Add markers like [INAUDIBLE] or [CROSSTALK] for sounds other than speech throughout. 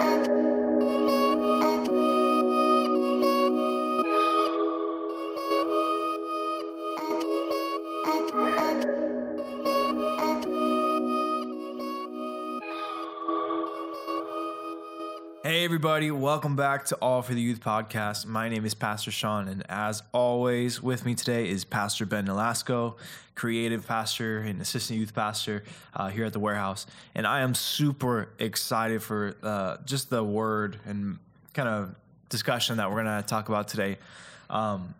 Thank you. Everybody, welcome back to All for the Youth podcast. My name is Pastor Sean, and as always, with me today is Pastor Ben Nolasco, creative pastor and assistant youth pastor uh, here at the warehouse. And I am super excited for uh, just the word and kind of discussion that we're going to talk about today. Um,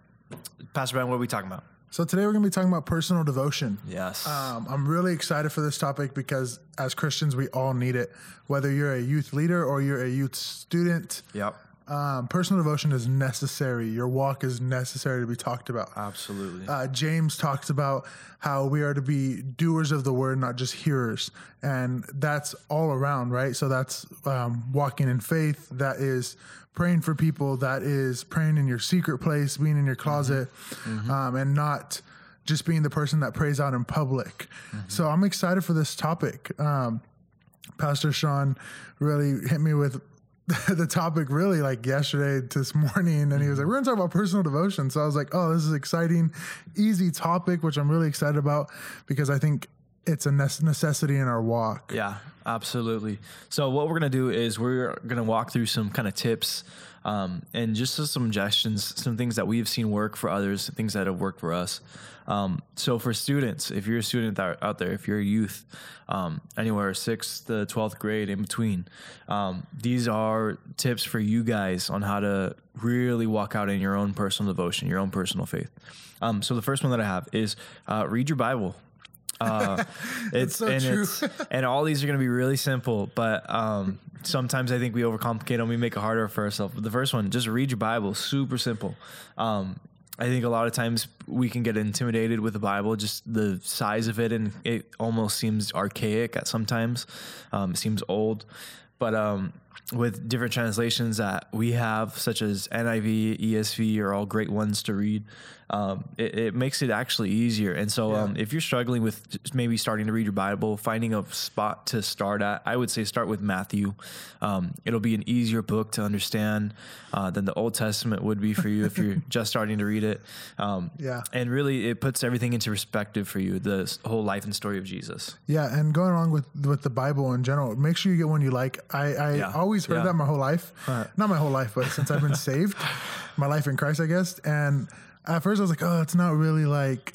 pastor Ben, what are we talking about? So today we're going to be talking about personal devotion. Yes. Um, I'm really excited for this topic because as Christians, we all need it. Whether you're a youth leader or you're a youth student, yep. Um, personal devotion is necessary. Your walk is necessary to be talked about. Absolutely. Uh, James talks about how we are to be doers of the word, not just hearers. And that's all around, right? So that's um, walking in faith. That is praying for people. That is praying in your secret place, being in your closet, Mm-hmm. Um, and not just being the person that prays out in public. Mm-hmm. So I'm excited for this topic. Um, Pastor Sean really hit me with [LAUGHS] the topic really like yesterday to this morning and he was like we're going to talk about personal devotion so i was like oh this is exciting easy topic which i'm really excited about because i think it's a necessity in our walk Yeah, absolutely. So what we're gonna do is we're gonna walk through some kind of tips um, and just some suggestions, some things that we've seen work for others, things that have worked for us. Um, so for students, if you're a student out there, if you're a youth, um, anywhere sixth to twelfth grade in between, um, these are tips for you guys on how to really walk out in your own personal devotion, your own personal faith. Um, so the first one that I have is uh, read your Bible. Uh, [LAUGHS] it's so and true. it's and all these are going to be really simple, but um, sometimes I think we overcomplicate them. We make it harder for ourselves. But the first one, just read your Bible. Super simple. Um, I think a lot of times we can get intimidated with the Bible, just the size of it, and it almost seems archaic at sometimes. Um, it seems old, but um, with different translations that we have, such as NIV, ESV, are all great ones to read. Um, it, it makes it actually easier. And so, um, if you're struggling with maybe starting to read your Bible, finding a spot to start at, I would say start with Matthew. Um, it'll be an easier book to understand uh, than the Old Testament would be for you if you're [LAUGHS] just starting to read it. Um, Yeah. and really, it puts everything into perspective for you, the whole life and story of Jesus. yeah and going along with with the bible in general make sure you get one you like i i Yeah. always heard Yeah. that my whole life. Not my whole life but since i've been [LAUGHS] saved my life in christ i guess. And at first i was like oh it's not really like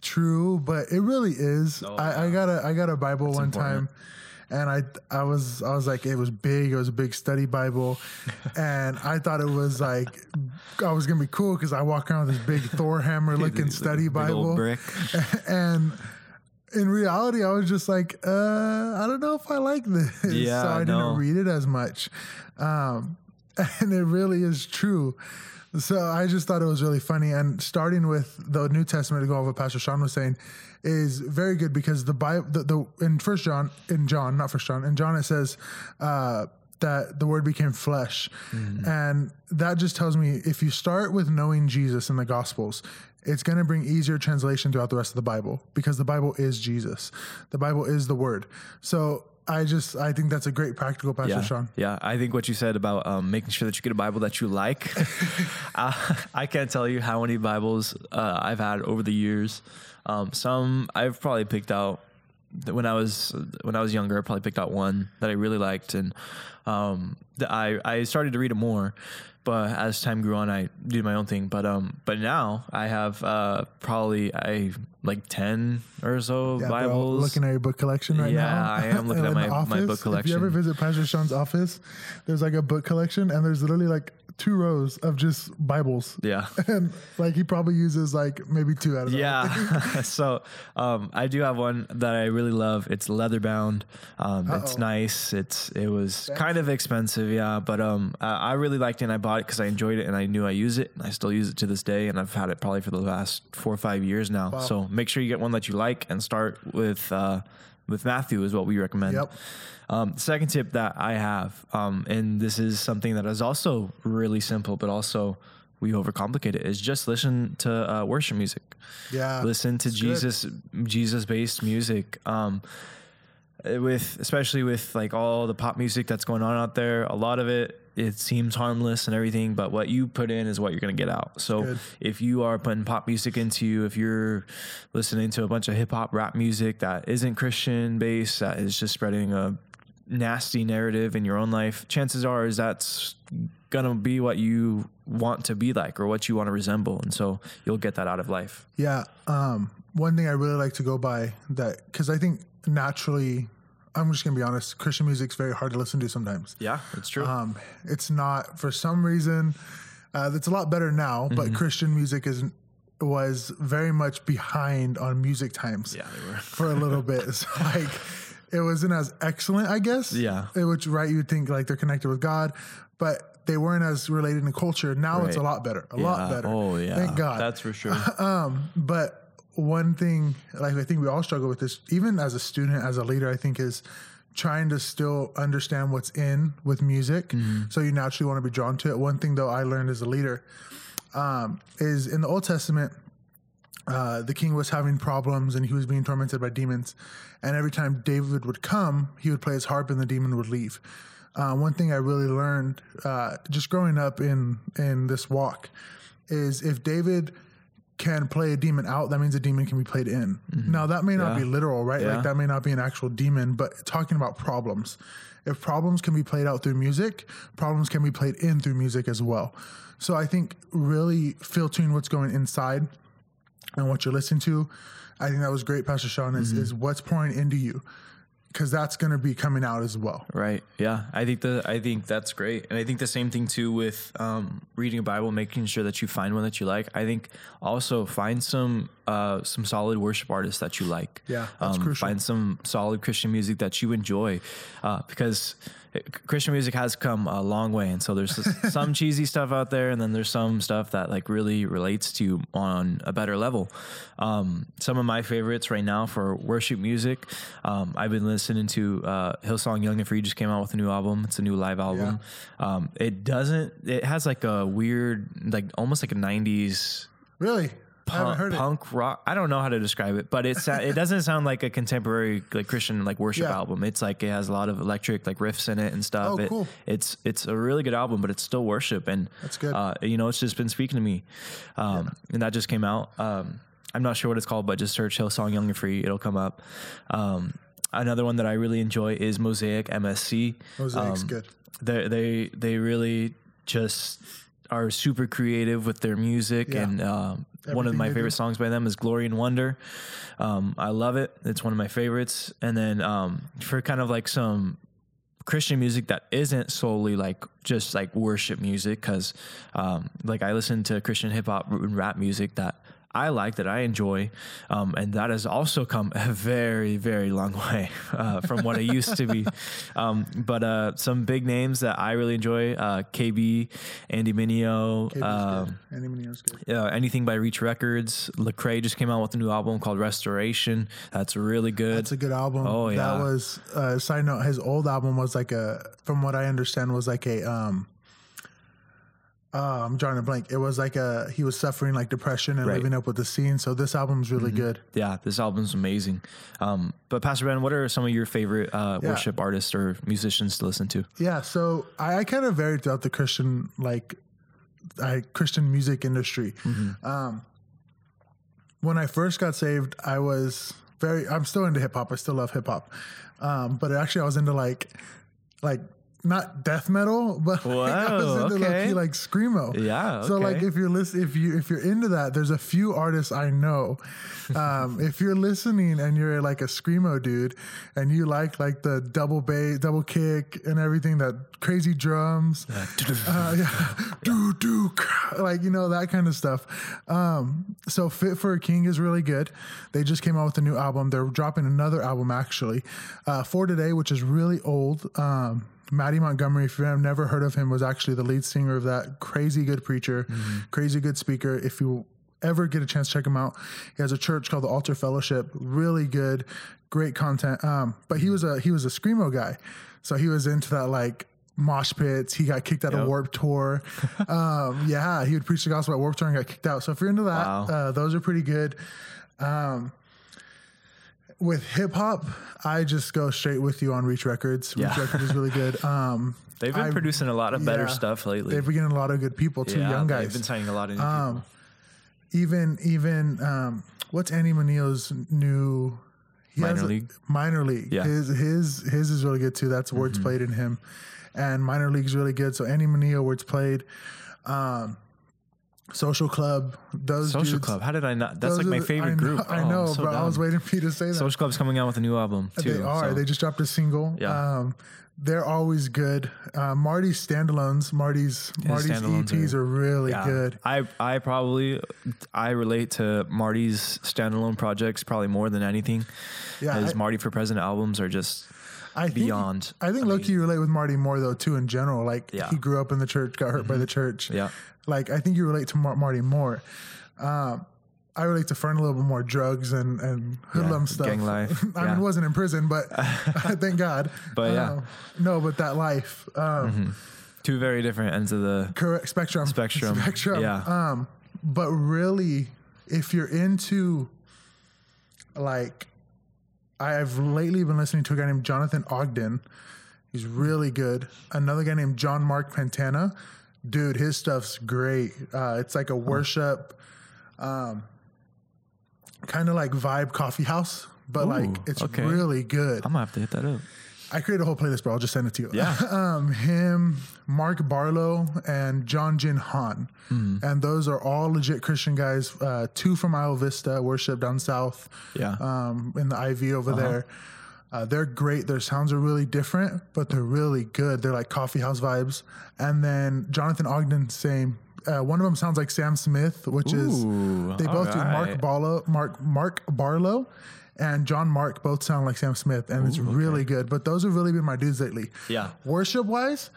true but it really is. Oh, I, I got a i got a bible one important. time and I I was I was like it was big. It was a big study Bible, [LAUGHS] and I thought it was like I was gonna be cool because I walk around with this big Thor hammer [LAUGHS] looking study Bible, brick. and in reality, I was just like, uh, I don't know if I like this. [LAUGHS] Yeah, so I didn't no. read it as much. Um, [LAUGHS] and it really is true. So I just thought it was really funny. And starting with the New Testament to go over what Pastor Sean was saying is very good because the Bible, the, the in First John, in John, not First John, in John it says, uh, that the word became flesh. And that just tells me if you start with knowing Jesus in the gospels, it's going to bring easier translation throughout the rest of the Bible because the Bible is Jesus. The Bible is the word. So I just, I think that's a great practical Pastor Yeah, Sean. yeah. I think what you said about um, making sure that you get a Bible that you like. [LAUGHS] [LAUGHS] uh, I can't tell you how many Bibles uh, I've had over the years. Um, some I've probably picked out when I was when I was younger. I probably picked out one that I really liked, and um, I I started to read it more. But as time grew on, I did my own thing. But um, but now I have uh, probably I like ten or so Yeah, Bibles. looking at your book collection right Yeah, now. Yeah, I am [LAUGHS] looking at my- the my book collection. If you ever visit Pastor Sean's office, there's like a book collection, and there's literally like two rows of just Bibles. yeah. [LAUGHS] And like he probably uses like maybe two out of Yeah. [LAUGHS] [LAUGHS] so um, I do have one that I really love. It's leather bound. Um, it's nice. It's it was kind of expensive, yeah, but um, I, I really liked it. and I bought it because I enjoyed it and I knew I use it. And I still use it to this day, and I've had it probably for the last four or five years now. So make sure you get one that you like and start with uh, with Matthew is what we recommend. Yep. Um, second tip that I have, um, and this is something that is also really simple, but also we overcomplicate it, is just listen to uh, worship music Yeah. listen to good. Jesus Jesus based music. Um, with especially with like all the pop music that's going on out there, a lot of it it seems harmless and everything, but what you put in is what you're gonna get out. So Good. if you are putting pop music into you, if you're listening to a bunch of hip hop rap music that isn't Christian based, that is just spreading a nasty narrative in your own life, chances are is that's gonna be what you want to be like or what you want to resemble, and so you'll get that out of life. Yeah. Um, one thing I really like to go by that because I think naturally, I'm just gonna be honest. Christian music's very hard to listen to sometimes. Yeah, it's true. Um, it's not for some reason. Uh, it's a lot better now, Mm-hmm. but Christian music is was very much behind on music times. yeah, they were. for a little bit. So [LAUGHS] like it wasn't as excellent, I guess. Yeah. It which right you'd think like they're connected with God, but they weren't as related in culture. Now it's a lot better. A lot better. Oh yeah, Thank God. That's for sure. [LAUGHS] but one thing like I think we all struggle with this, even as a student, as a leader, I think is trying to still understand what's in with music. Mm-hmm. So you naturally want to be drawn to it. One thing though I learned as a leader um, is in the Old Testament, uh, the king was having problems and he was being tormented by demons. And every time David would come, he would play his harp and the demon would leave. Uh, one thing I really learned uh, just growing up in in this walk is if David can play a demon out, that means a demon can be played in. Now that may not Mm-hmm. Yeah. be literal, right? Yeah. Like that may not be an actual demon, but talking about problems. If problems can be played out through music, problems can be played in through music as well. So I think really filtering what's going inside and what you're listening to, I think that was great, Pastor Sean, is, Mm-hmm. is what's pouring into you. Because that's going to be coming out as well. Right. Yeah. I think the I think that's great, and I think the same thing too with um, reading a Bible, making sure that you find one that you like. I think also find some uh, some solid worship artists that you like. Yeah, that's um, crucial. Find some solid Christian music that you enjoy, uh, because Christian music has come a long way, and so there's this- [LAUGHS] some cheesy stuff out there, and then there's some stuff that like really relates to you on a better level. Um, some of my favorites right now for worship music, um, I've been listening to uh, Hillsong Young and Free just came out with a new album. It's a new live album. Um, it doesn't. It has like a weird, like almost like a '90s Really? I punk, punk rock. I don't know how to describe it, but it's it doesn't sound like a contemporary like Christian like worship Yeah. album. It's like it has a lot of electric like riffs in it and stuff. Oh, It- cool. It's it's a really good album, but it's still worship and That's good. Uh, you know, it's just been speaking to me, um, and that just came out. Um, I'm not sure what it's called, but just search Hillsong Young and Free. It'll come up. Um, another one that I really enjoy is Mosaic MSC. Mosaic's Um, good. They they they really just are super creative with their music Yeah. and um, one of my they do. favorite songs by them is glory and wonder um, i love it it's one of my favorites and then um, for kind of like some christian music that isn't solely like just like worship music because um, like i listen to christian hip-hop and rap music that I like that I enjoy, um, and that has also come a very, very long way [LAUGHS] uh, from what I used to be. [LAUGHS] Um, but uh, some big names that I really enjoy: uh, KB, Andy Mineo. Um, good. Andy Mineo's good. uh, anything by Reach Records. Lecrae just came out with a new album called Restoration. That's really good. That's a good album. Oh, yeah. That was uh, side note. His old album was like a, from what I understand, was like a. um uh, I'm drawing a blank. It was like a he was suffering like depression and Right. Mm-hmm. living up with the scene. So this album's really good. yeah, this album's amazing. Um, but Pastor Ben, what are some of your favorite uh, Yeah. worship artists or musicians to listen to? Yeah, so I, I kind of varied throughout the Christian like I, Christian music industry. Um, when I first got saved, I was very. I'm still into hip hop. I still love hip hop, um, but actually, I was into like like not death metal, but [LAUGHS] I was into okay. low-key, like screamo. Yeah, So like if you're listen, if you if you're into that, there's a few artists I know. [LAUGHS] Um, if you're listening and you're like a screamo dude, and you like like the double bass, double kick, and everything that crazy drums, [LAUGHS] uh, yeah, do do, like you know that kind of stuff. Um, so Fit for a King is really good. They just came out with a new album. They're dropping another album actually uh, for today, which is really old. Um, Matty Montgomery, if you've never heard of him, was actually the lead singer of that crazy good preacher, crazy good speaker. If you ever get a chance, check him out. He has a church called the Altar Fellowship, really good, great content. Um, but he was a he was a screamo guy, so he was into that like mosh pits. He got kicked out of Yep. Warped Tour. [LAUGHS] um, yeah, he would preach the gospel at Warped Tour and got kicked out. So if you're into that, Wow. uh, those are pretty good. Um, with hip hop, I just go straight with you on Reach Records. Reach Yeah. Records is really good. [LAUGHS] Um, They've been I- producing a lot of better yeah. stuff lately. they've been getting a lot of good people too, yeah, young guys. They've been signing a lot of new Um, even even um, what's Andy Mineo's new Minor has a- League? Miner League. Yeah. Mm-hmm. His his his is really good too. That's Wordsplayed in him, and Miner League's really good. So Andy Maneil, Wordsplayed. Um, Social Club, those Social dudes- Club. How did I not? That's like my favorite I know, group. I Oh, I'm know, so bro. I was waiting for you to say that. Social Club's coming out with a new album too. They are. so- They just dropped a single. Yeah. Um, they're always good. Uh, Marty's standalones, Marty's Marty's standalones EPs are- are, really yeah. good. I I probably I relate to Marty's standalone projects probably more than anything. Yeah, His I- Marty for President albums are just I think, beyond I think Loki you relate with Marty more though too in general. Like Yeah. he grew up in the church, got hurt by the church. Yeah. Like I think you relate to Mar- Marty more. Um, I relate to Fern a little bit more drugs and and hoodlum stuff. gang life. [LAUGHS] I Yeah. mean, wasn't in prison, but [LAUGHS] [LAUGHS] thank God. But yeah. Um, no, but that life. Um, two very different ends of the correct spectrum Spectrum, spectrum yeah. um but really if you're into like i've lately been listening to a guy named jonathan ogden. He's really good. Another guy named john mark pantana. Dude his stuff's great. Uh it's like a worship um kind of like vibe coffee house but like it's okay. really good. I'm gonna have to hit that up. I created a whole playlist, bro. I'll just send it to you. Yeah. [LAUGHS] um, him, Mark Barlow, and John Jin Han. Hmm. And those are all legit Christian guys. Uh, two from Isla Vista, worship down south. Yeah. Um, in the IV over Uh-huh. there. Uh, they're great. Their sounds are really different, but they're really good. They're like coffee house vibes. And then Jonathan Ogden, same. Uh, one of them sounds like Sam Smith, which Ooh, is they both do Mark. Barlow, Mark Mark Barlow, and John Mark both sound like Sam Smith, and it's really good. But those have really been my dudes lately. Yeah. Worship wise,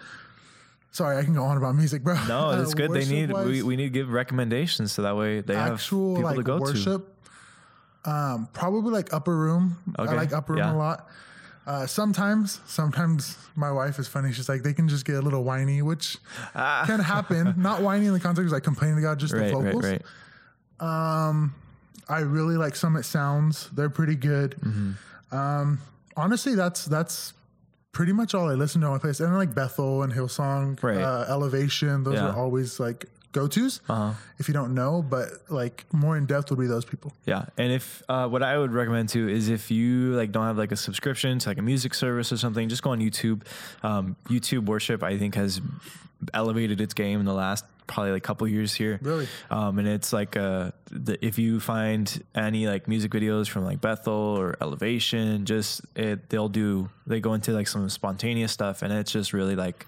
sorry, I can go on about music, bro. No, Uh, [LAUGHS] it's good. They need worship-wise, we, we need to give recommendations so that way they actual have people like to go to. worship. Um, probably like Upper Room. I like Upper Room yeah. a lot. Uh, sometimes, sometimes my wife is funny. She's like, they can just get a little whiny, which can happen. [LAUGHS] Not whiny in the context of like complaining to God, just Ah. Right, the right, vocals. right. I really like Summit Sounds. They're pretty good. Mm-hmm. Um, honestly, that's that's pretty much all I listen to on my place. And like Bethel and Hillsong, Right. uh, Elevation. Those Yeah. are always like go tos. Uh-huh. If you don't know, but like more in depth would be those people. Yeah, and if uh, what I would recommend too is if you like don't have like a subscription to like a music service or something, just go on YouTube. Um, YouTube worship, I think, has elevated its game in the last probably like a couple years here. Really? Um, and it's like uh, the, if you find any like music videos from like Bethel or Elevation, just it they'll do they go into like some spontaneous stuff, and it's just really like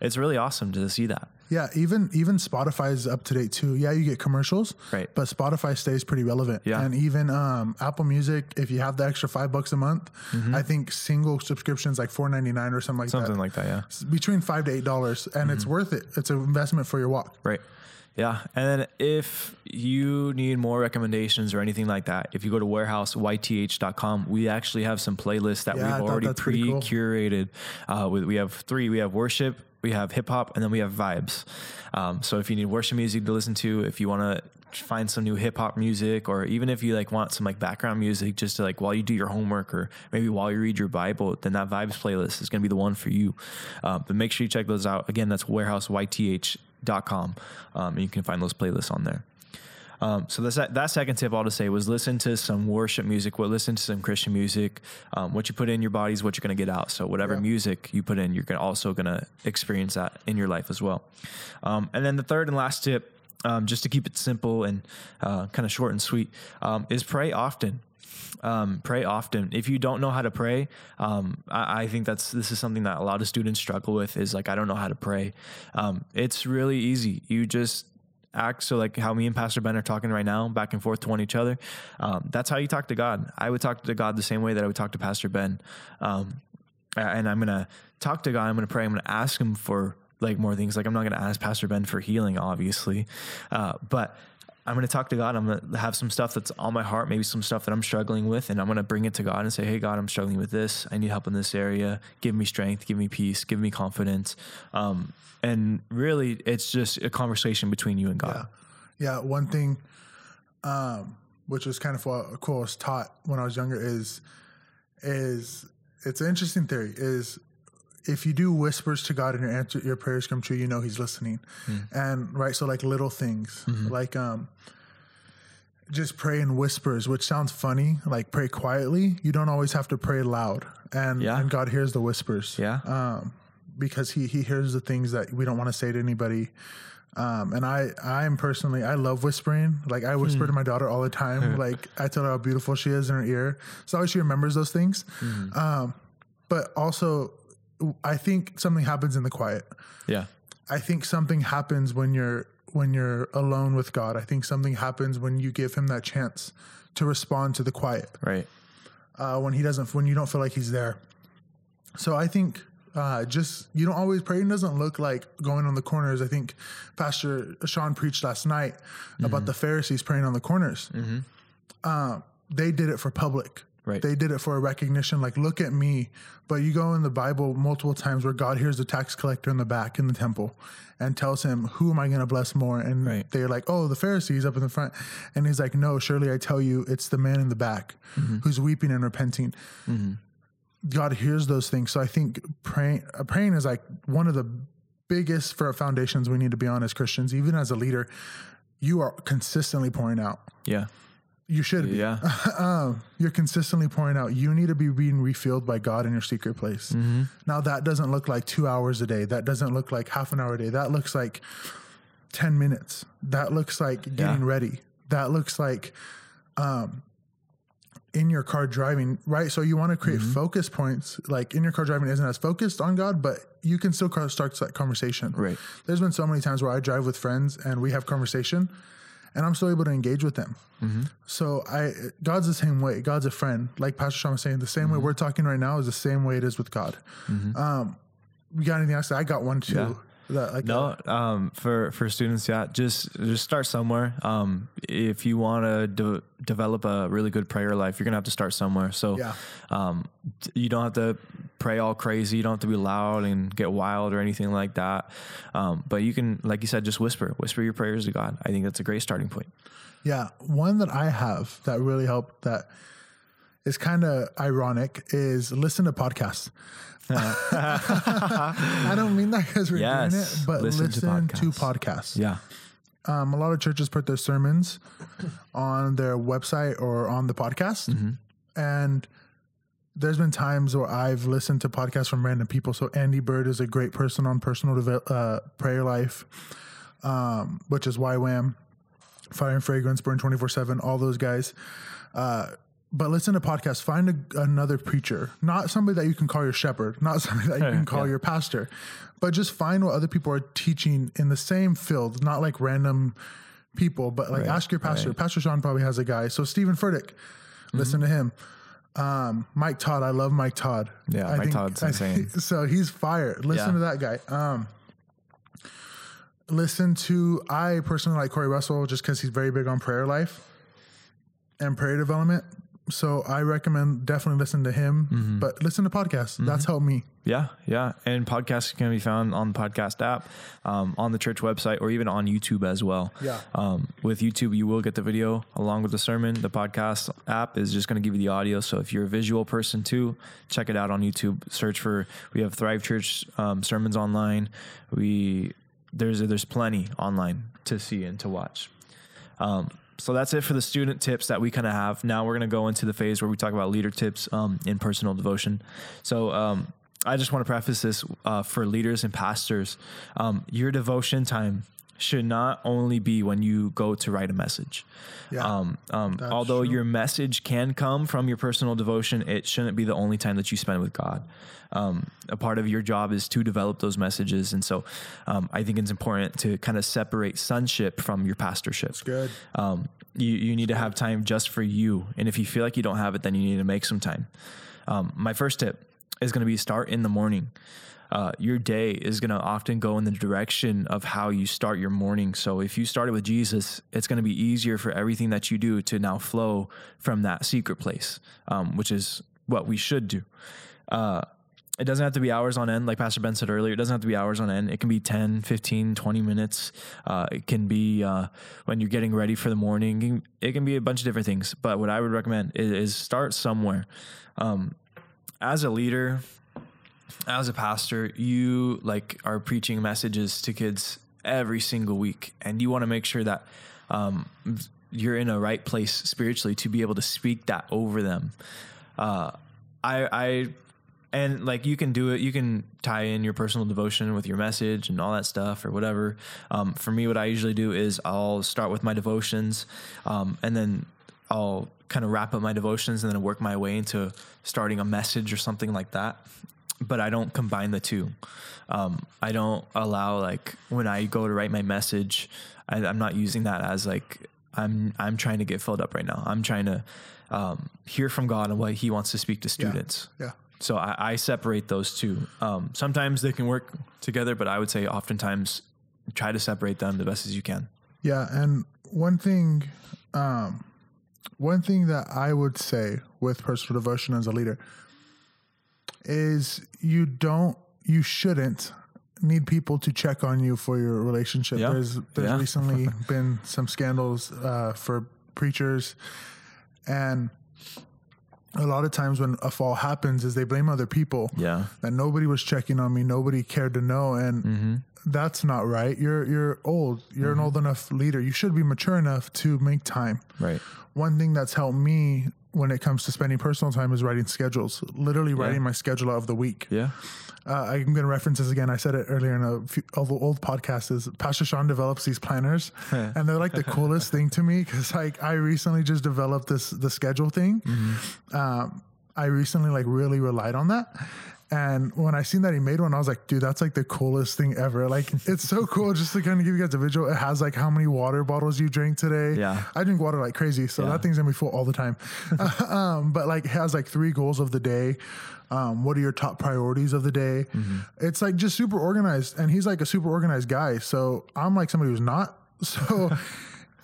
it's really awesome to see that. Yeah, even even Spotify is up to date too. Yeah, you get commercials, Right. But Spotify stays pretty relevant. Yeah. and even um, Apple Music, if you have the extra five bucks a month, I think single subscriptions like four ninety nine or something like Mm-hmm. Something that. like that, yeah. It's between five to eight dollars, and it's Mm-hmm. worth it. It's an investment for your walk. Right. Yeah. And then if you need more recommendations or anything like that, if you go to warehouseyth.com, we actually have some playlists that Yeah, we've already pre cool. curated. Uh, we, we have three we have worship, we have hip hop, and then we have vibes. Um, so if you need worship music to listen to, if you want to find some new hip hop music, or even if you like want some like background music just to like while you do your homework or maybe while you read your Bible, then that vibes playlist is going to be the one for you. Um, but make sure you check those out. Again, that's warehouseyth.com. Um, and you can find those playlists on there. Um, so that, that second tip I'll just say was listen to some worship music. Well, listen to some Christian music. Um, what you put in your body is what you're going to get out. So whatever Yeah. music you put in, you're gonna, also going to experience that in your life as well. Um, and then the third and last tip, um, just to keep it simple and uh, kind of short and sweet, um, is pray often. Um, pray often. If you don't know how to pray, um, I, I think that's this is something that a lot of students struggle with. Is like I don't know how to pray. Um, it's really easy. You just act so like how me and Pastor Ben are talking right now, back and forth to one each other. Um, that's how you talk to God. I would talk to God the same way that I would talk to Pastor Ben. Um, and I'm gonna talk to God. I'm gonna pray. I'm gonna ask Him for like more things. Like I'm not gonna ask Pastor Ben for healing, obviously, uh, but I'm gonna talk to God. I'm gonna have some stuff that's on my heart, maybe some stuff that I'm struggling with, and I'm gonna bring it to God and say, "Hey, God, I'm struggling with this. I need help in this area. Give me strength. Give me peace. Give me confidence." Um, and really, it's just a conversation between you and God. Yeah. Yeah. One thing, um, which is kind of what cool I was taught when I was younger, is is it's an interesting theory. Is if you do whispers to God and your answer your prayers come true, you know He's listening. And right, so like little things, like um, just pray in whispers, which sounds funny. Like pray quietly. You don't always have to pray loud, and Yeah. and God hears the whispers. Yeah. Um, because he he hears the things that we don't want to say to anybody. Um, and I I am personally I love whispering. Like I whisper to my daughter all the time. [LAUGHS] like I tell her how beautiful she is in her ear. So always she remembers those things. Um, but also, I think something happens in the quiet. yeah. I think something happens when you're when you're alone with God. I think something happens when you give Him that chance to respond to the quiet. Right. Uh, when He doesn't, when you don't feel like He's there. So I think uh, just you don't always praying doesn't look like going on the corners. I think Pastor Sean preached last night about the Pharisees praying on the corners. Uh, they did it for public. Right. They did it for a recognition, like, look at me. But you go in the Bible multiple times where God hears the tax collector in the back in the temple and tells him, Who am I going to bless more? And Right. they're like, Oh, the Pharisees up in the front. And he's like, No, surely I tell you, it's the man in the back who's weeping and repenting. God hears those things. So I think praying, uh, praying is like one of the biggest for foundations we need to be on as Christians, even as a leader. You are consistently pouring out. Yeah. You should be. Yeah. [LAUGHS] um, you're consistently pouring out. You need to be being refilled by God in your secret place. Now, that doesn't look like two hours a day. That doesn't look like half an hour a day. That looks like 10 minutes. That looks like getting Yeah. ready. That looks like um, in your car driving, right? So you want to create focus points. Like in your car driving isn't as focused on God, but you can still start that conversation. Right. There's been so many times where I drive with friends and we have conversation and I'm still able to engage with them. So I, God's the same way. God's a friend. Like Pastor Sean was saying, the same way we're talking right now is the same way it is with God. Um, you got anything else? I got one too. Yeah. That, like, No, um, for for students, yeah, just just start somewhere. Um, if you want to de- develop a really good prayer life, you're gonna have to start somewhere. So, Yeah. um, you don't have to pray all crazy. You don't have to be loud and get wild or anything like that. Um, but you can, like you said, just whisper, whisper your prayers to God. I think that's a great starting point. Yeah, one that I have that really helped that is kind of ironic is listen to podcasts. [LAUGHS] [LAUGHS] I don't mean that because we're doing it, but listen listen, to to, podcasts. podcasts. Yeah, Um, a lot of churches put their sermons on their website or on the podcast, and there's been times where I've listened to podcasts from random people. So Andy Byrd is a great person on personal uh, prayer life, um, which is YWAM, Fire and Fragrance, Burn twenty four seven, all those guys. Uh, but listen to podcasts. Find a, another preacher, not somebody that you can call your shepherd, not [LAUGHS] somebody that you can call your pastor, but just find what other people are teaching in the same field, not like random people, but like Right, ask your pastor. Pastor Sean probably has a guy. So Steven Furtick, Mm-hmm. listen to him. Um, Mike Todd, I love Mike Todd. Yeah, I Mike Todd's insane. So he's fire. Listen Yeah. to that guy. Um, listen to I personally like Corey Russell just because he's very big on prayer life and prayer development. So I recommend definitely listen to him, Mm-hmm. but listen to podcasts. That's helped me. yeah, yeah. And podcasts can be found on the podcast app, um, on the church website, or even on YouTube as well. Yeah. Um, with YouTube, you will get the video along with the sermon. The podcast app is just going to give you the audio. So if you're a visual person too, check it out on YouTube. Search for we have Thrive Church um, sermons online. We there's there's plenty online to see and to watch. Um, so that's it for the student tips that we kind of have. Now we're going to go into the phase where we talk about leader tips um, in personal devotion. So um, I just want to preface this uh, for leaders and pastors. Um, your devotion time should not only be when you go to write a message. Yeah. Um, um, although your message can come from your personal devotion, it shouldn't be the only time that you spend with God. Um, a part of your job is to develop those messages, and so um, I think it's important to kind of separate sonship from your pastorship. That's good. Um, you you need to have time just for you, and if you feel like you don't have it, then you need to make some time. Um, my first tip is going to be start in the morning. Uh, your day is going to often go in the direction of how you start your morning. So if you started with Jesus, it's going to be easier for everything that you do to now flow from that secret place, um, which is what we should do. Uh, it doesn't have to be hours on end like pastor ben said earlier it doesn't have to be hours on end it can be 10 15 20 minutes uh, it can be uh, when you're getting ready for the morning it can, be a bunch of different things but what i would recommend is, is start somewhere um, as a leader as a pastor you like are preaching messages to kids every single week and you want to make sure that um, you're in a right place spiritually to be able to speak that over them. Uh, I, I and like you can do it you can tie in your personal devotion with your message and all that stuff or whatever. Um, for me what i usually do is i'll start with my devotions um, and then i'll kind of wrap up my devotions and then work my way into starting a message or something like that but i don't combine the two um, i don't allow like when i go to write my message I, i'm not using that as like i'm i'm trying to get filled up right now i'm trying to um, hear from god and what he wants to speak to students Yeah. so I, I separate those two. Um, sometimes they can work together, but I would say oftentimes try to separate them the best as you can. Yeah, and one thing, um, one thing that I would say with personal devotion as a leader is you don't, you shouldn't need people to check on you for your relationship. Yeah. There's there's Yeah. recently [LAUGHS] been some scandals uh, for preachers, and a lot of times when a fall happens, is they blame other people Yeah. that nobody was checking on me, nobody cared to know, and Mm-hmm. that's not right. You're you're old. You're an old enough leader. You should be mature enough to make time. Right. One thing that's helped me when it comes to spending personal time is writing schedules. Literally writing my schedule out of the week. Yeah. Uh, I'm going to reference this again. I said it earlier in a few, old, old podcast. Is Pastor Sean develops these planners, [LAUGHS] and they're like the coolest thing to me because like I recently just developed this the schedule thing. Um, I recently like really relied on that. And when I seen that he made one, I was like, dude, that's like the coolest thing ever. Like, it's so cool just to kind of give you guys a visual. It has like how many water bottles you drink today. Yeah. I drink water like crazy. So Yeah. that thing's gonna be full all the time. [LAUGHS] um, but like, it has like three goals of the day. Um, what are your top priorities of the day? Mm-hmm. It's like just super organized. And he's like a super organized guy. So I'm like somebody who's not. [LAUGHS] So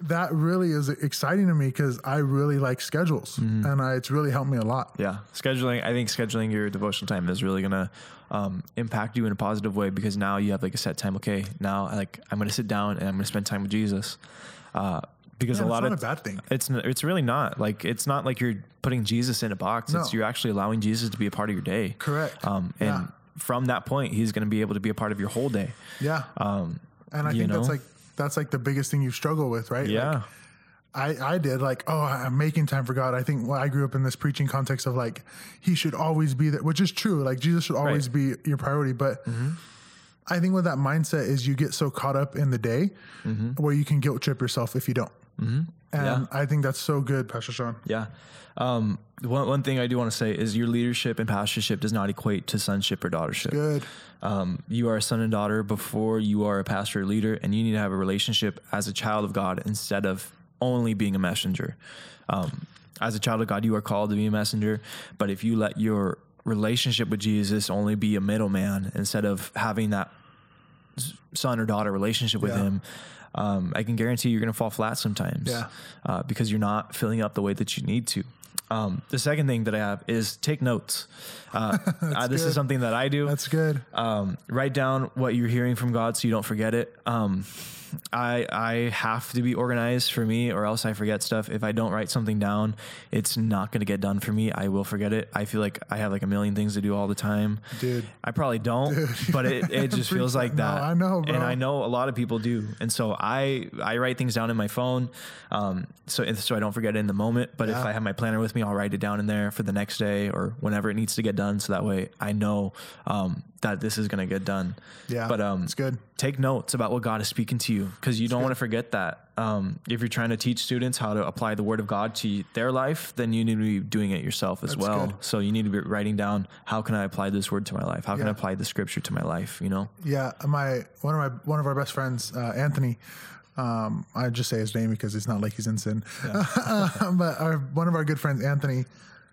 that really is exciting to me because I really like schedules Mm-hmm. and I, it's really helped me a lot. Yeah. Scheduling, I think scheduling your devotional time is really going to um, impact you in a positive way because now you have like a set time. Okay. Now like I'm going to sit down and I'm going to spend time with Jesus. Uh, because Yeah, a lot not of a bad thing. It's it's really not like it's not like you're putting Jesus in a box. It's No. you're actually allowing Jesus to be a part of your day. Correct. Um, and Yeah. from that point, he's going to be able to be a part of your whole day. Yeah. Um, and I think that's like, that's like the biggest thing you struggle with, right? yeah. Like, I, I did like, oh, I'm making time for God. I think well, I grew up in this preaching context of like, he should always be there, which is true. Like Jesus should always Right. Mm-hmm. be your priority. But I think with that mindset is you get so caught up in the day where you can guilt trip yourself if you don't. And Mm-hmm. Yeah. I think that's so good, Pastor Sean. Yeah. Um, one, one thing I do want to say is your leadership and pastorship does not equate to sonship or daughtership. Good. Um, you are a son and daughter before you are a pastor or leader, and you need to have a relationship as a child of God instead of only being a messenger. Um, as a child of God, you are called to be a messenger, but if you let your relationship with Jesus only be a middleman instead of having that son or daughter relationship with Yeah. him, um, I can guarantee you're going to fall flat sometimes Yeah. uh, because you're not filling up the way that you need to. Um, the second thing that I have is take notes. Uh, [LAUGHS] uh, this good. is something that I do That's good. um, write down what you're hearing from God so you don't forget it. Um, I I have to be organized for me, or else I forget stuff. If I don't write something down, it's not going to get done for me. I will forget it. I feel like I have like a million things to do all the time. Dude. I probably don't, [LAUGHS] but it, it just feels like that. No. I know, bro. and I know a lot of people do. And so I I write things down in my phone, um, so so I don't forget it in the moment. But if I have my planner with me, I'll write it down in there for the next day or whenever it needs to get done. So that way I know um, that this is going to get done. Yeah. But um, it's good. take notes about what God is speaking to you because you don't want to forget that. Um, if you're trying to teach students how to apply the Word of God to their life, then you need to be doing it yourself as That's well. good. So you need to be writing down how can I apply this Word to my life? How can I apply the Scripture to my life? You know? Yeah, my one of my one of our best friends, uh, Anthony. Um, I just say his name because it's not like he's in sin. [LAUGHS] but our, one of our good friends, Anthony,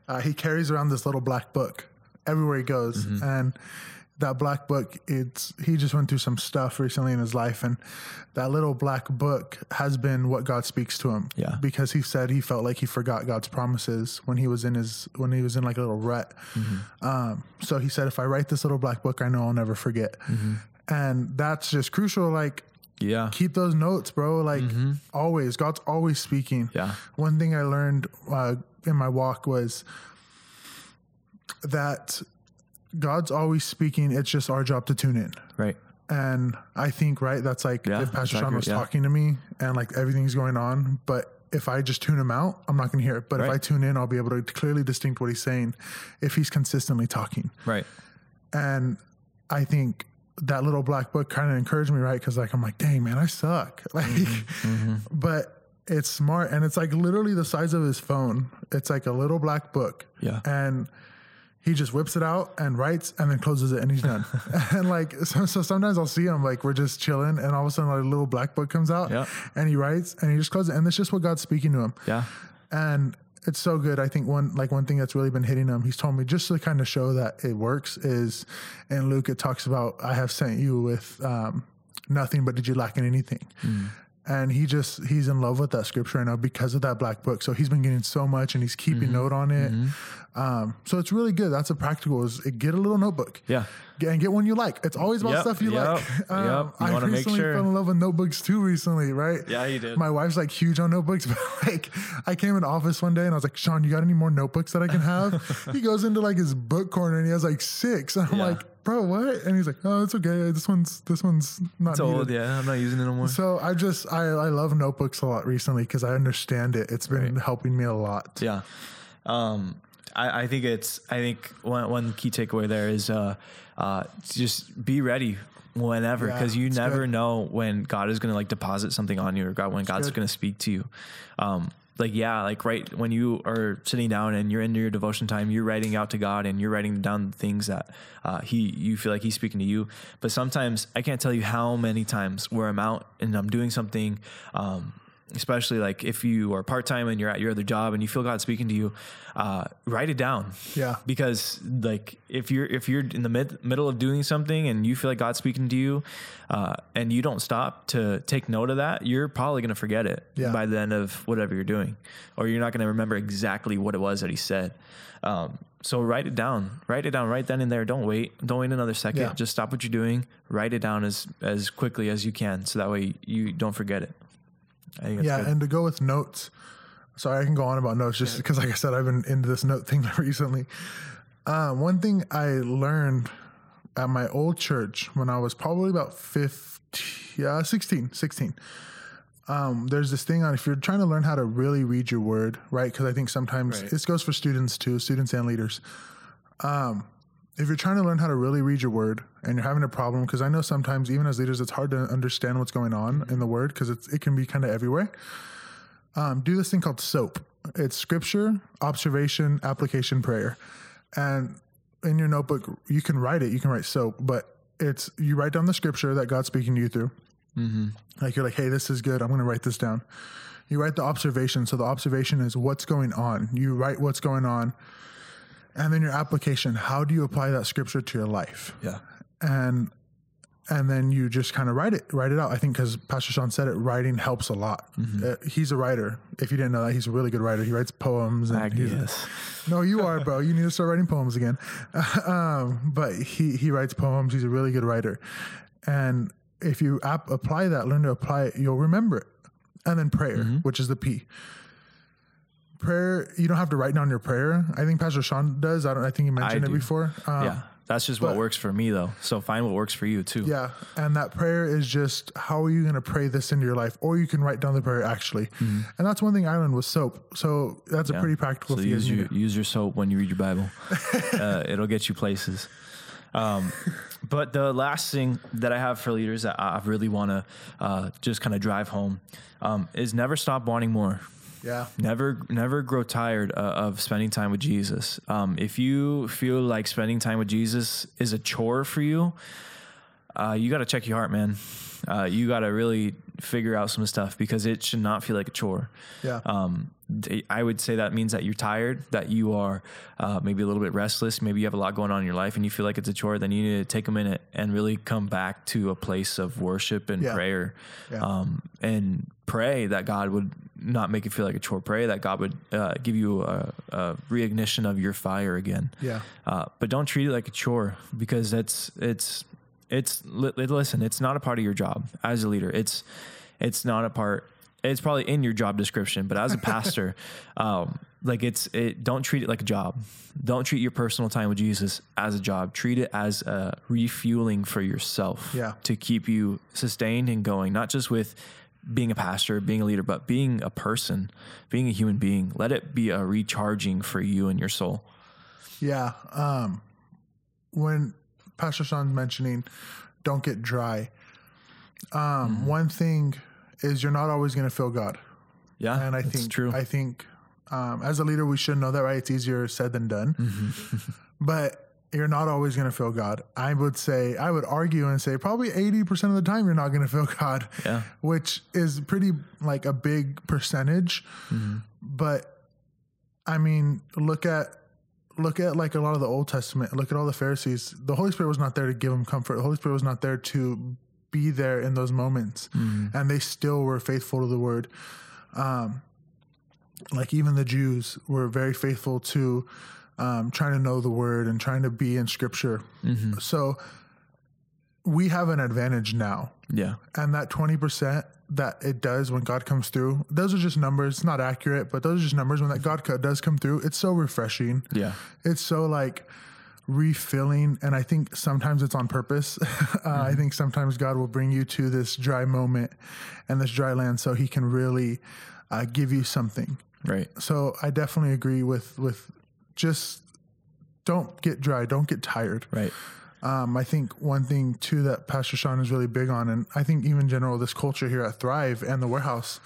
uh, he carries around this little black book everywhere he goes, and that black book, it's he just went through some stuff recently in his life, and that little black book has been what God speaks to him. Yeah. because he said he felt like he forgot God's promises when he was in his when he was in like a little rut. Um, so he said, if I write this little black book, I know I'll never forget, and that's just crucial. Like Yeah. keep those notes, bro. Like always, God's always speaking. Yeah. One thing I learned uh, in my walk was that God's always speaking. It's just our job to tune in. Right. And I think, right, that's like Yeah, if Pastor Sean was yeah. talking to me and like everything's going on, but if I just tune him out, I'm not going to hear it. But if I tune in, I'll be able to clearly distinct what he's saying if he's consistently talking. Right. And I think that little black book kind of encouraged me, right? Because like I'm like, dang man, I suck. [LAUGHS] Like, Mm-hmm. but it's smart and it's like literally the size of his phone. It's like a little black book. Yeah. And he just whips it out and writes and then closes it and he's done. [LAUGHS] [LAUGHS] and like so, so sometimes I'll see him like we're just chilling and all of a sudden like a little black book comes out Yeah. and he writes and he just closes it and it's just what God's speaking to him Yeah. and it's so good. I think one like one thing that's really been hitting him. He's told me just to kind of show that it works is and Luke it talks about I have sent you with um, nothing, but did you lack in anything? And he just he's in love with that scripture right now because of that black book. So he's been getting so much and he's keeping mm-hmm. note on it. Mm-hmm. Um, so it's really good. That's a practical is get a little notebook. Yeah. Get, and get one you like. It's always about Yep, stuff you yep, like. yep. [LAUGHS] Um, you I recently sure- fell in love with notebooks too recently, right? Yeah, you did. My wife's like huge on notebooks, [LAUGHS] but like I came in office one day and I was like, Sean, you got any more notebooks that I can have? [LAUGHS] he goes into like his book corner and he has like six. And I'm Yeah. like, bro, what? And he's like, oh, it's okay. This one's this one's not It's needed. old. Yeah. I'm not using it no more. So I just I, I love notebooks a lot recently because I understand it. It's been helping me a lot. Yeah. Um, I, I think it's, I think one, one key takeaway there is, uh, uh, just be ready whenever, Yeah, cause you never good. know when God is going to like deposit something on you or God, when God's good. going to speak to you. Um, like, yeah, like right when you are sitting down and you're into your devotion time, you're writing out to God and you're writing down things that, uh, he, you feel like he's speaking to you. But sometimes I can't tell you how many times where I'm out and I'm doing something, um, especially like if you are part time and you're at your other job and you feel God speaking to you, uh, write it down. Yeah. Because like if you're if you're in the mid, middle of doing something and you feel like God's speaking to you, uh, and you don't stop to take note of that, you're probably gonna forget it Yeah. by the end of whatever you're doing, or you're not gonna remember exactly what it was that He said. Um, so write it down. Write it down right then and there. Don't wait. Don't wait another second. Yeah. Just stop what you're doing. Write it down as as quickly as you can, so that way you don't forget it. I think that's yeah, good. and to go with notes. Sorry, I can go on about notes just because, like I said, I've been into this note thing [LAUGHS] recently. Uh, one thing I learned at my old church when I was probably about 15, yeah, 16, 16. Um, there's this thing on if you're trying to learn how to really read your word, right? Because I think sometimes Right. this goes for students too, students and leaders. Um, if you're trying to learn how to really read your word and you're having a problem, because I know sometimes even as leaders, it's hard to understand what's going on in the word because it can be kind of everywhere. Um, do this thing called SOAP. It's scripture, observation, application, prayer. And in your notebook, you can write it. You can write SOAP, but it's you write down the scripture that God's speaking to you through. Like you're like, hey, this is good. I'm going to write this down. You write the observation. So the observation is what's going on. You write what's going on. And then your application, how do you apply that scripture to your life? yeah. And and then you just kind of write it, write it out. I think because Pastor Sean said it, writing helps a lot. Uh, he's a writer. If you didn't know that, he's a really good writer. He writes poems. And I he's- guess. no, you are, bro. You need to start writing poems again. [LAUGHS] um, but he he writes poems. He's a really good writer, and if you ap- apply that, learn to apply it, you'll remember it. And then prayer, which is the P. Prayer, you don't have to write down your prayer. I think Pastor Sean does. I don't. I think he mentioned it do. before. Um, yeah. That's just what but- works for me though. So find what works for you too. Yeah, and that prayer is just how are you going to pray this into your life, or you can write down the prayer actually, and that's one thing I learned with soap. So that's a Mm-hmm. Pretty practical. So use your use your soap when you read your Bible. [LAUGHS] uh, it'll get you places. Um, but the last thing that I have for leaders that I really want to uh, just kind of drive home um, is never stop wanting more. Yeah, Never, never grow tired uh, of spending time with Jesus. Um, if you feel like spending time with Jesus is a chore for you, uh, you got to check your heart, man. Uh, you got to really figure out some stuff because it should not feel like a chore. Yeah. Um, I would say that means that you're tired, that you are uh, maybe a little bit restless, maybe you have a lot going on in your life and you feel like it's a chore, then you need to take a minute and really come back to a place of worship and Yeah. prayer. Yeah. Um, and pray that God would not make it feel like a chore. Pray that God would uh, give you a, a reignition of your fire again. Yeah. Uh, but don't treat it like a chore because that's it's it's li- li- listen. It's not a part of your job as a leader. It's it's not a part. It's probably in your job description, but as a pastor, [LAUGHS] um, like it's it. Don't treat it like a job. Don't treat your personal time with Jesus as a job. Treat it as a refueling for yourself. Yeah. To keep you sustained and going, not just with being a pastor, being a leader, but being a person, being a human being. Let it be a recharging for you and your soul. Yeah. Um, when Pastor Sean's mentioning don't get dry, um, one thing is you're not always going to feel God. Yeah, And I think, true. I think um, as a leader, we should know that, right? It's easier said than done. Mm-hmm. [LAUGHS] but you're not always going to feel God. I would say, I would argue and say probably 80% of the time you're not going to feel God, Yeah. which is pretty like a big percentage. Mm-hmm. But I mean, look at look at like a lot of the Old Testament. Look at all the Pharisees. The Holy Spirit was not there to give them comfort. The Holy Spirit was not there to be there in those moments, and they still were faithful to the Word. Um, like even the Jews were very faithful to um, trying to know the Word and trying to be in Scripture. So we have an advantage now yeah, and that 20% that it does when God comes through, those are just numbers. It's not accurate, but those are just numbers. When that God does come through, it's so refreshing. yeah, It's so like refilling. And I think sometimes it's on purpose. [LAUGHS] uh, I think sometimes God will bring you to this dry moment and this dry land so he can really uh, give you something. right. So I definitely agree with, with just don't get dry, don't get tired. Right. Um, I think one thing too that Pastor Sean is really big on, and I think even general this culture here at Thrive and the warehouse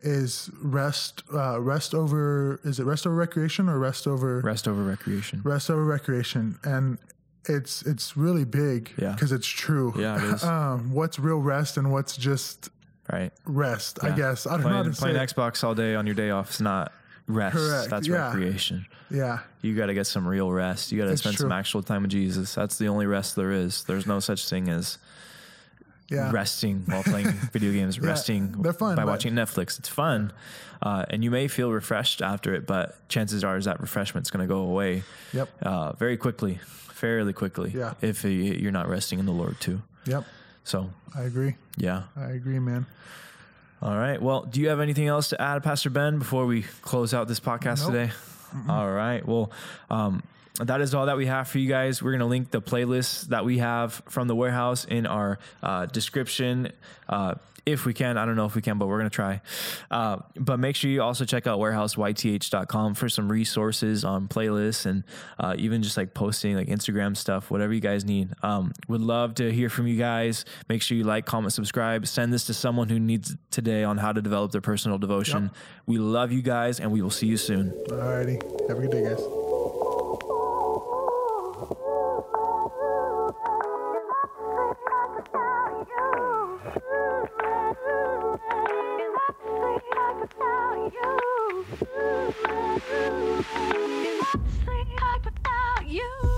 is rest. Uh, rest over is it rest over recreation or rest over Rest over recreation. rest over recreation? And it's it's really big Yeah. because it's true. Yeah, it is. [LAUGHS] um, what's real rest and what's just Right. rest? I guess I don't know how Playing, to playing. Xbox all day on your day off is not rest. Correct, That's yeah. recreation. Yeah, You got to get some real rest. You got to spend some actual time with Jesus. That's the only rest there is. There's no such thing as yeah, resting while playing [LAUGHS] video games. resting they're fun, by watching Netflix. It's fun, uh, and you may feel refreshed after it, but chances are is that refreshment's going to go away Yep. uh, very quickly, fairly quickly. Yeah. if you- you're not resting in the Lord too. Yep. So I agree. yeah. I agree, man. All right. Well, do you have anything else to add, Pastor Ben, before we close out this podcast Nope. today? All right. Well, um, that is all that we have for you guys. We're going to link the playlists that we have from the warehouse in our uh, description. Uh, if we can, I don't know if we can, but we're going to try. Uh, but make sure you also check out warehouseyth.com for some resources on playlists and uh, even just like posting like Instagram stuff, whatever you guys need. Um, would love to hear from you guys. Make sure you like, comment, subscribe. Send this to someone who needs today on how to develop their personal devotion. Yep. We love you guys, and we will see you soon. Alrighty. Have a good day, guys. about you.